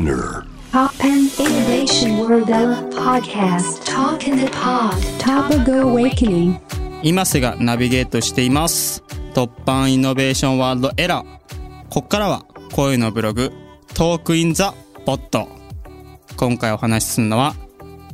Spinner Pop and Innovation World Ella Podcast Talk in the Pod Topago Awakening 今瀬がナビゲートしています突破イノベーションワールドエラーこっからは声のブログトークインザポット今回お話しするのは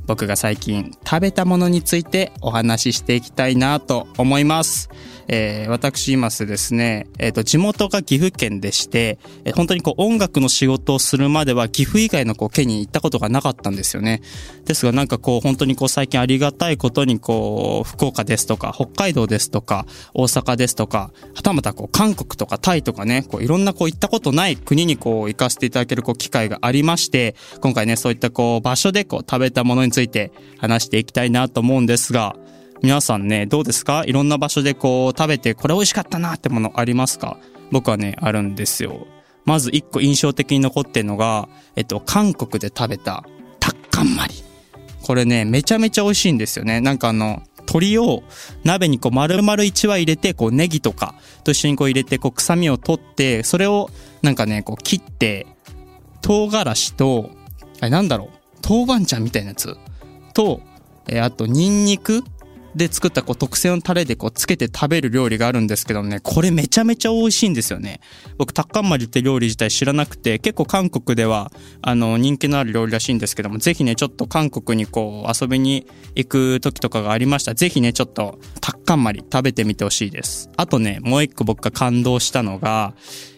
僕が最近食べたものについてお話ししていきたいなと思います。えー、私いますですね、えっ、と、地元が岐阜県でして、えー本当にこう音楽の仕事をするまでは岐阜以外のこう県に行ったことがなかったんですよね。ですがなんかこう本当にこう最近ありがたいことにこう福岡ですとか北海道ですとか大阪ですとかはたまたこう韓国とかタイとかねこういろんなこう行ったことない国にこう行かせていただけるこう機会がありまして今回ねそういったこう場所でこう食べたものについて話していきたいなと思うんですが皆さんねどうですか？いろんな場所でこう食べてこれ美味しかったなってものありますか？僕はねあるんですよまず一個印象的に残ってるのが、えっと、韓国で食べたタッカンマリ。これね、めちゃめちゃ美味しいんですよね。なんかあの、鶏を鍋にこう丸々1羽入れて、こうネギとかと一緒にこう入れて、こう臭みを取って、それをなんかね、こう切って、唐辛子と、あれなんだろう、豆板醤みたいなやつと、えーあとニンニクで作ったこう特製のタレでこうつけて食べる料理があるんですけどね、これめちゃめちゃ美味しいんですよね。僕、タッカンマリって料理自体知らなくて、結構韓国では、あの、人気のある料理らしいんですけども、ぜひね、ちょっと韓国にこう、遊びに行く時とかがありましたら、ぜひね、ちょっと、タッカンマリ食べてみてほしいです。あとね、もう一個僕が感動したのが、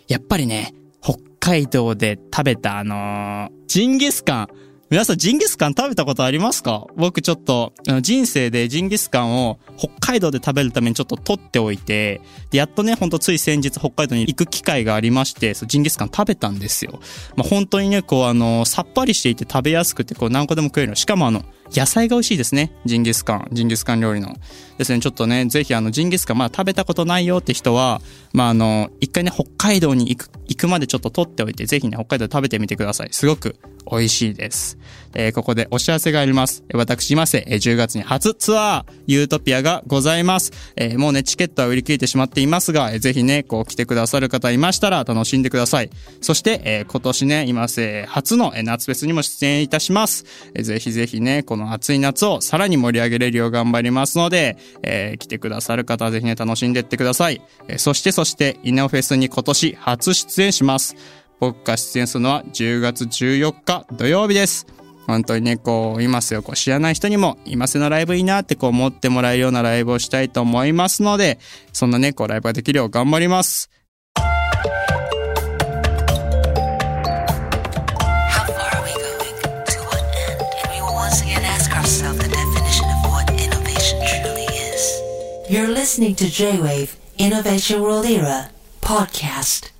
やっぱりね、北海道で食べたあのージンギスカン。皆さんジンギスカン食べたことありますか？僕ちょっと人生でジンギスカンを北海道で食べるためにちょっと取っておいて、でやっとね、ほんとつい先日北海道に行く機会がありまして、そうジンギスカン食べたんですよ。まあ、本当にね、こうあの、さっぱりしていて食べやすくて、こう何個でも食えるの。しかもあの、野菜が美味しいですね。ジンギスカン。ジンギスカン料理の。ですね、ちょっとね、ぜひあの、ジンギスカンまだ食べたことないよって人は、まああの、一回ね、北海道に行く、行くまでちょっと取っておいて、ぜひね、北海道食べてみてください。すごく美味しいです。えーここでお知らせがあります。私、今瀬、10月に初ツアー、ユートピアがございます。えーもうね、チケットは売り切れてしまっていますが、えぜひね、こう来てくださる方いましたら楽しんでください。そして、えー今年ね、今瀬初の夏フェスにも出演いたします。えーぜひぜひね、このの暑い夏をさらに盛り上げれるよう頑張りますので、えー来てくださる方はぜひね、楽しんでってください。えーそしてそして、イネオフェスに今年初出演します。僕が出演するのは10月14日土曜日です。本当にね、こう、いますよ、こう、知らない人にも、いますのライブいいなってこう思ってもらえるようなライブをしたいと思いますので、そんなね、こう、ライブができるよう頑張ります。The definition of what innovation truly is. You're listening to J-Wave Innovation World Era podcast.